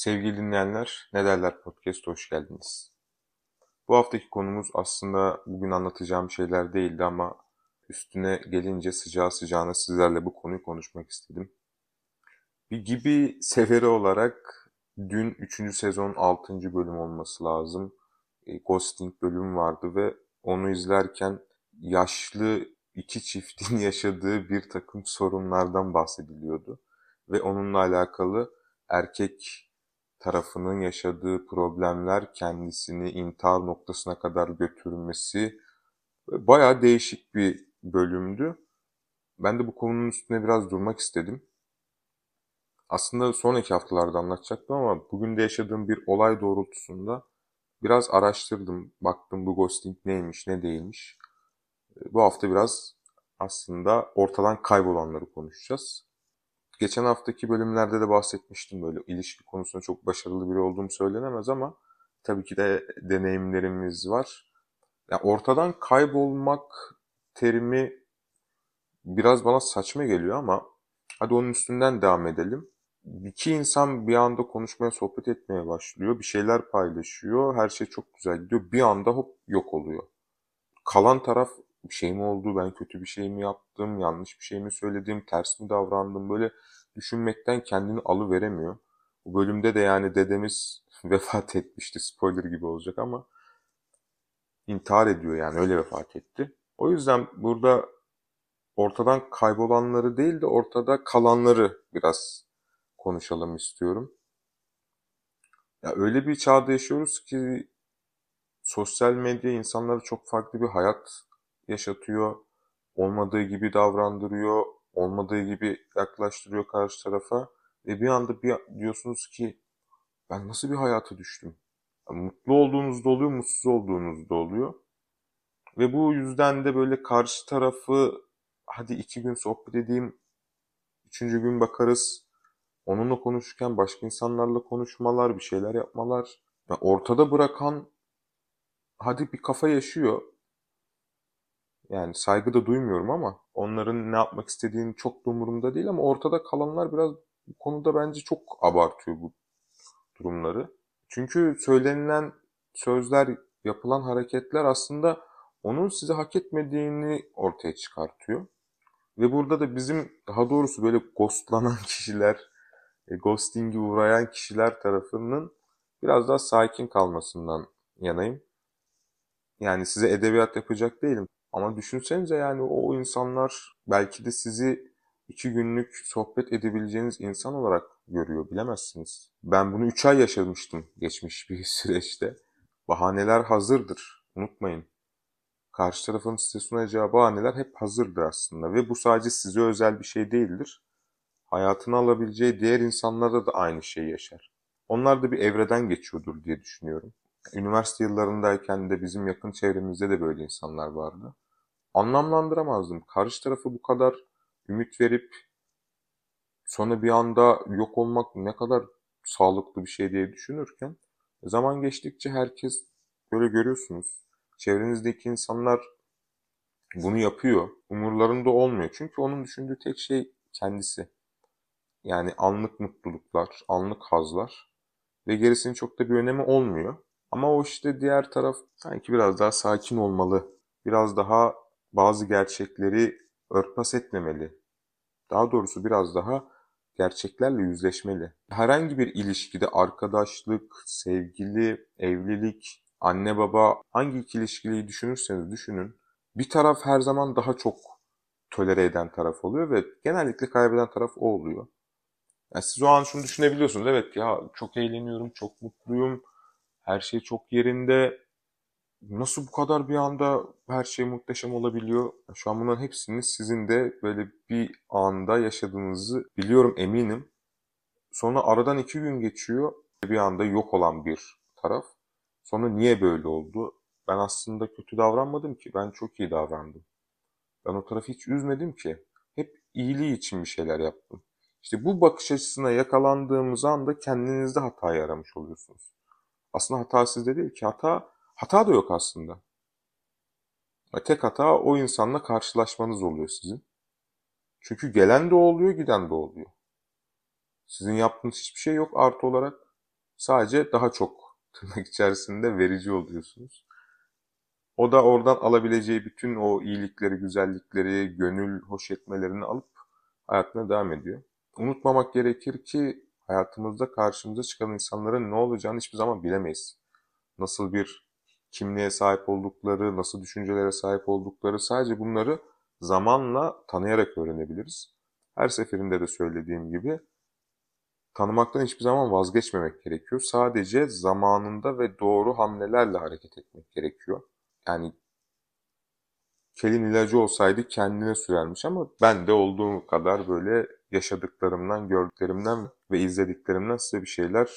Sevgili dinleyenler, Ne Derler Podcast hoş geldiniz. Bu haftaki konumuz aslında bugün anlatacağım şeyler değildi ama üstüne gelince sıcağı sıcağına sizlerle bu konuyu konuşmak istedim. Bir gibi seferi olarak dün 3. sezon 6. bölüm olması lazım. E, Ghosting bölüm vardı ve onu izlerken yaşlı iki çiftin yaşadığı bir takım sorunlardan bahsediliyordu. Ve onunla alakalı erkek tarafının yaşadığı problemler kendisini intihar noktasına kadar götürmesi bayağı değişik bir bölümdü. Ben de bu konunun üstüne biraz durmak istedim. Aslında sonraki haftalarda anlatacaktım ama bugün de yaşadığım bir olay doğrultusunda biraz araştırdım. Baktım bu ghosting neymiş, ne değilmiş. Bu hafta biraz aslında ortadan kaybolanları konuşacağız. Geçen haftaki bölümlerde de bahsetmiştim böyle ilişki konusunda çok başarılı biri olduğum söylenemez ama tabii ki de deneyimlerimiz var. Yani ortadan kaybolmak terimi biraz bana saçma geliyor ama hadi onun üstünden devam edelim. İki insan bir anda konuşmaya, sohbet etmeye başlıyor. Bir şeyler paylaşıyor. Her şey çok güzel gidiyor. Bir anda hop yok oluyor. Kalan taraf bir şey mi oldu, ben kötü bir şey mi yaptım, yanlış bir şey mi söyledim, ters mi davrandım böyle düşünmekten kendini alıveremiyor. Bu bölümde de yani dedemiz vefat etmişti spoiler gibi olacak ama intihar ediyor yani öyle vefat etti. O yüzden burada ortadan kaybolanları değil de ortada kalanları biraz konuşalım istiyorum. Ya öyle bir çağda yaşıyoruz ki sosyal medya insanlara çok farklı bir hayat yaşatıyor. Olmadığı gibi davrandırıyor. Olmadığı gibi yaklaştırıyor karşı tarafa. Ve bir anda bir diyorsunuz ki ben nasıl bir hayata düştüm? Yani mutlu olduğunuzda oluyor, mutsuz olduğunuzda oluyor. Ve bu yüzden de böyle karşı tarafı hadi iki gün sohbet edeyim, üçüncü gün bakarız. Onunla konuşurken başka insanlarla konuşmalar, bir şeyler yapmalar. Yani ortada bırakan hadi bir kafa yaşıyor. Yani saygı da duymuyorum ama onların ne yapmak istediğini çok da umurumda değil ama ortada kalanlar biraz bu konuda bence çok abartıyor bu durumları. Çünkü söylenilen sözler, yapılan hareketler aslında onun size hak etmediğini ortaya çıkartıyor. Ve burada da bizim daha doğrusu böyle ghostlanan kişiler, e, ghosting'i uğrayan kişiler tarafının biraz daha sakin kalmasından yanayım. Yani size edebiyat yapacak değilim. Ama düşünsenize yani o insanlar belki de sizi iki günlük sohbet edebileceğiniz insan olarak görüyor bilemezsiniz. Ben bunu üç ay yaşamıştım geçmiş bir süreçte. Bahaneler hazırdır. Unutmayın. Karşı tarafın size sunacağı bahaneler hep hazırdır aslında. Ve bu sadece size özel bir şey değildir. Hayatını alabileceği diğer insanlarda da aynı şeyi yaşar. Onlar da bir evreden geçiyordur diye düşünüyorum. Üniversite yıllarındayken de bizim yakın çevremizde de böyle insanlar vardı. Anlamlandıramazdım. Karşı tarafı bu kadar ümit verip sonra bir anda yok olmak ne kadar sağlıklı bir şey diye düşünürken zaman geçtikçe herkes böyle görüyorsunuz. Çevrenizdeki insanlar bunu yapıyor. Umurlarında olmuyor. Çünkü onun düşündüğü tek şey kendisi. Yani anlık mutluluklar, anlık hazlar ve gerisinin çok da bir önemi olmuyor. Ama o işte diğer taraf sanki biraz daha sakin olmalı. Biraz daha bazı gerçekleri örtbas etmemeli. Daha doğrusu biraz daha gerçeklerle yüzleşmeli. Herhangi bir ilişkide arkadaşlık, sevgili, evlilik, anne baba hangi iki ilişkiyi düşünürseniz düşünün bir taraf her zaman daha çok tolere eden taraf oluyor ve genellikle kaybeden taraf o oluyor. Yani siz o an şunu düşünebiliyorsunuz. Evet ya çok eğleniyorum, çok mutluyum, her şey çok yerinde. Nasıl bu kadar bir anda her şey muhteşem olabiliyor? Şu an bunların hepsini sizin de böyle bir anda yaşadığınızı biliyorum eminim. Sonra aradan iki gün geçiyor. Bir anda yok olan bir taraf. Sonra niye böyle oldu? Ben aslında kötü davranmadım ki. Ben çok iyi davrandım. Ben o tarafı hiç üzmedim ki. Hep iyiliği için bir şeyler yaptım. İşte bu bakış açısına yakalandığımız anda kendinizde hatayı aramış oluyorsunuz. Aslında hata sizde değil ki. Hata, hata da yok aslında. Tek hata o insanla karşılaşmanız oluyor sizin. Çünkü gelen de oluyor, giden de oluyor. Sizin yaptığınız hiçbir şey yok artı olarak. Sadece daha çok tırnak içerisinde verici oluyorsunuz. O da oradan alabileceği bütün o iyilikleri, güzellikleri, gönül hoş etmelerini alıp hayatına devam ediyor. Unutmamak gerekir ki hayatımızda karşımıza çıkan insanların ne olacağını hiçbir zaman bilemeyiz. Nasıl bir kimliğe sahip oldukları, nasıl düşüncelere sahip oldukları sadece bunları zamanla tanıyarak öğrenebiliriz. Her seferinde de söylediğim gibi tanımaktan hiçbir zaman vazgeçmemek gerekiyor. Sadece zamanında ve doğru hamlelerle hareket etmek gerekiyor. Yani kelin ilacı olsaydı kendine sürermiş ama ben de olduğu kadar böyle yaşadıklarımdan, gördüklerimden ve izlediklerimden size bir şeyler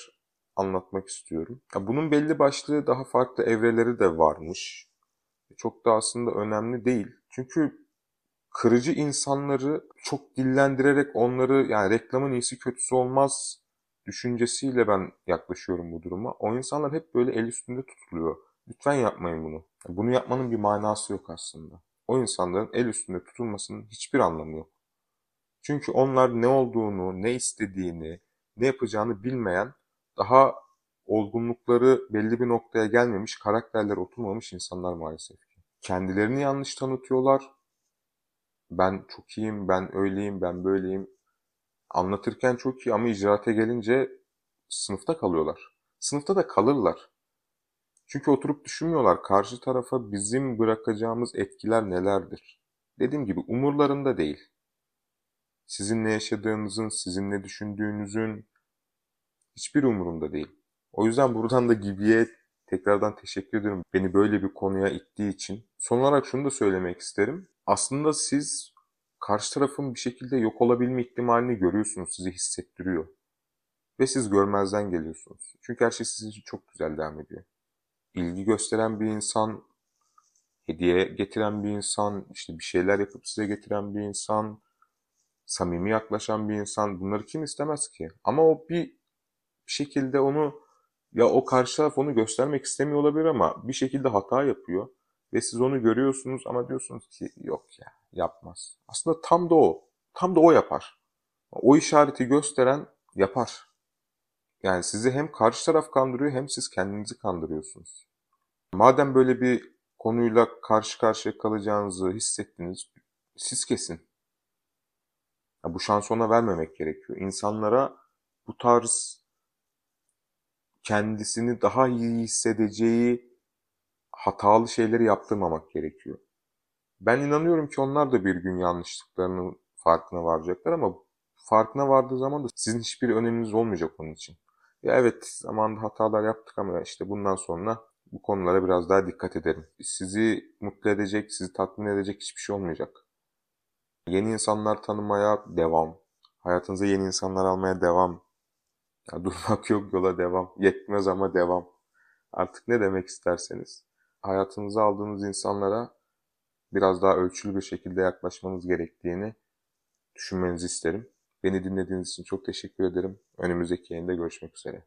anlatmak istiyorum. Ya bunun belli başlı daha farklı evreleri de varmış. Çok da aslında önemli değil. Çünkü kırıcı insanları çok dillendirerek onları yani reklamın iyisi kötüsü olmaz düşüncesiyle ben yaklaşıyorum bu duruma. O insanlar hep böyle el üstünde tutuluyor. Lütfen yapmayın bunu. Bunu yapmanın bir manası yok aslında. O insanların el üstünde tutulmasının hiçbir anlamı yok. Çünkü onlar ne olduğunu, ne istediğini, ne yapacağını bilmeyen, daha olgunlukları belli bir noktaya gelmemiş, karakterler oturmamış insanlar maalesef ki. Kendilerini yanlış tanıtıyorlar. Ben çok iyiyim, ben öyleyim, ben böyleyim. Anlatırken çok iyi ama icraate gelince sınıfta kalıyorlar. Sınıfta da kalırlar. Çünkü oturup düşünmüyorlar karşı tarafa bizim bırakacağımız etkiler nelerdir. Dediğim gibi umurlarında değil. Sizin ne yaşadığınızın, sizin ne düşündüğünüzün hiçbir umurumda değil. O yüzden buradan da Gibi'ye tekrardan teşekkür ederim. Beni böyle bir konuya ittiği için. Son olarak şunu da söylemek isterim. Aslında siz karşı tarafın bir şekilde yok olabilme ihtimalini görüyorsunuz, sizi hissettiriyor. Ve siz görmezden geliyorsunuz. Çünkü her şey sizin için çok güzel devam ediyor ilgi gösteren bir insan, hediye getiren bir insan, işte bir şeyler yapıp size getiren bir insan, samimi yaklaşan bir insan bunları kim istemez ki? Ama o bir şekilde onu ya o karşı taraf onu göstermek istemiyor olabilir ama bir şekilde hata yapıyor ve siz onu görüyorsunuz ama diyorsunuz ki yok ya yapmaz. Aslında tam da o. Tam da o yapar. O işareti gösteren yapar. Yani sizi hem karşı taraf kandırıyor hem siz kendinizi kandırıyorsunuz. Madem böyle bir konuyla karşı karşıya kalacağınızı hissettiniz, siz kesin. Ya bu şansı ona vermemek gerekiyor. İnsanlara bu tarz kendisini daha iyi hissedeceği hatalı şeyleri yaptırmamak gerekiyor. Ben inanıyorum ki onlar da bir gün yanlışlıklarının farkına varacaklar ama farkına vardığı zaman da sizin hiçbir öneminiz olmayacak onun için. Ya evet zamanında hatalar yaptık ama işte bundan sonra bu konulara biraz daha dikkat edelim. Sizi mutlu edecek, sizi tatmin edecek hiçbir şey olmayacak. Yeni insanlar tanımaya devam. Hayatınıza yeni insanlar almaya devam. Ya, durmak yok yola devam. Yetmez ama devam. Artık ne demek isterseniz. Hayatınıza aldığınız insanlara biraz daha ölçülü bir şekilde yaklaşmanız gerektiğini düşünmenizi isterim. Beni dinlediğiniz için çok teşekkür ederim. Önümüzdeki yayında görüşmek üzere.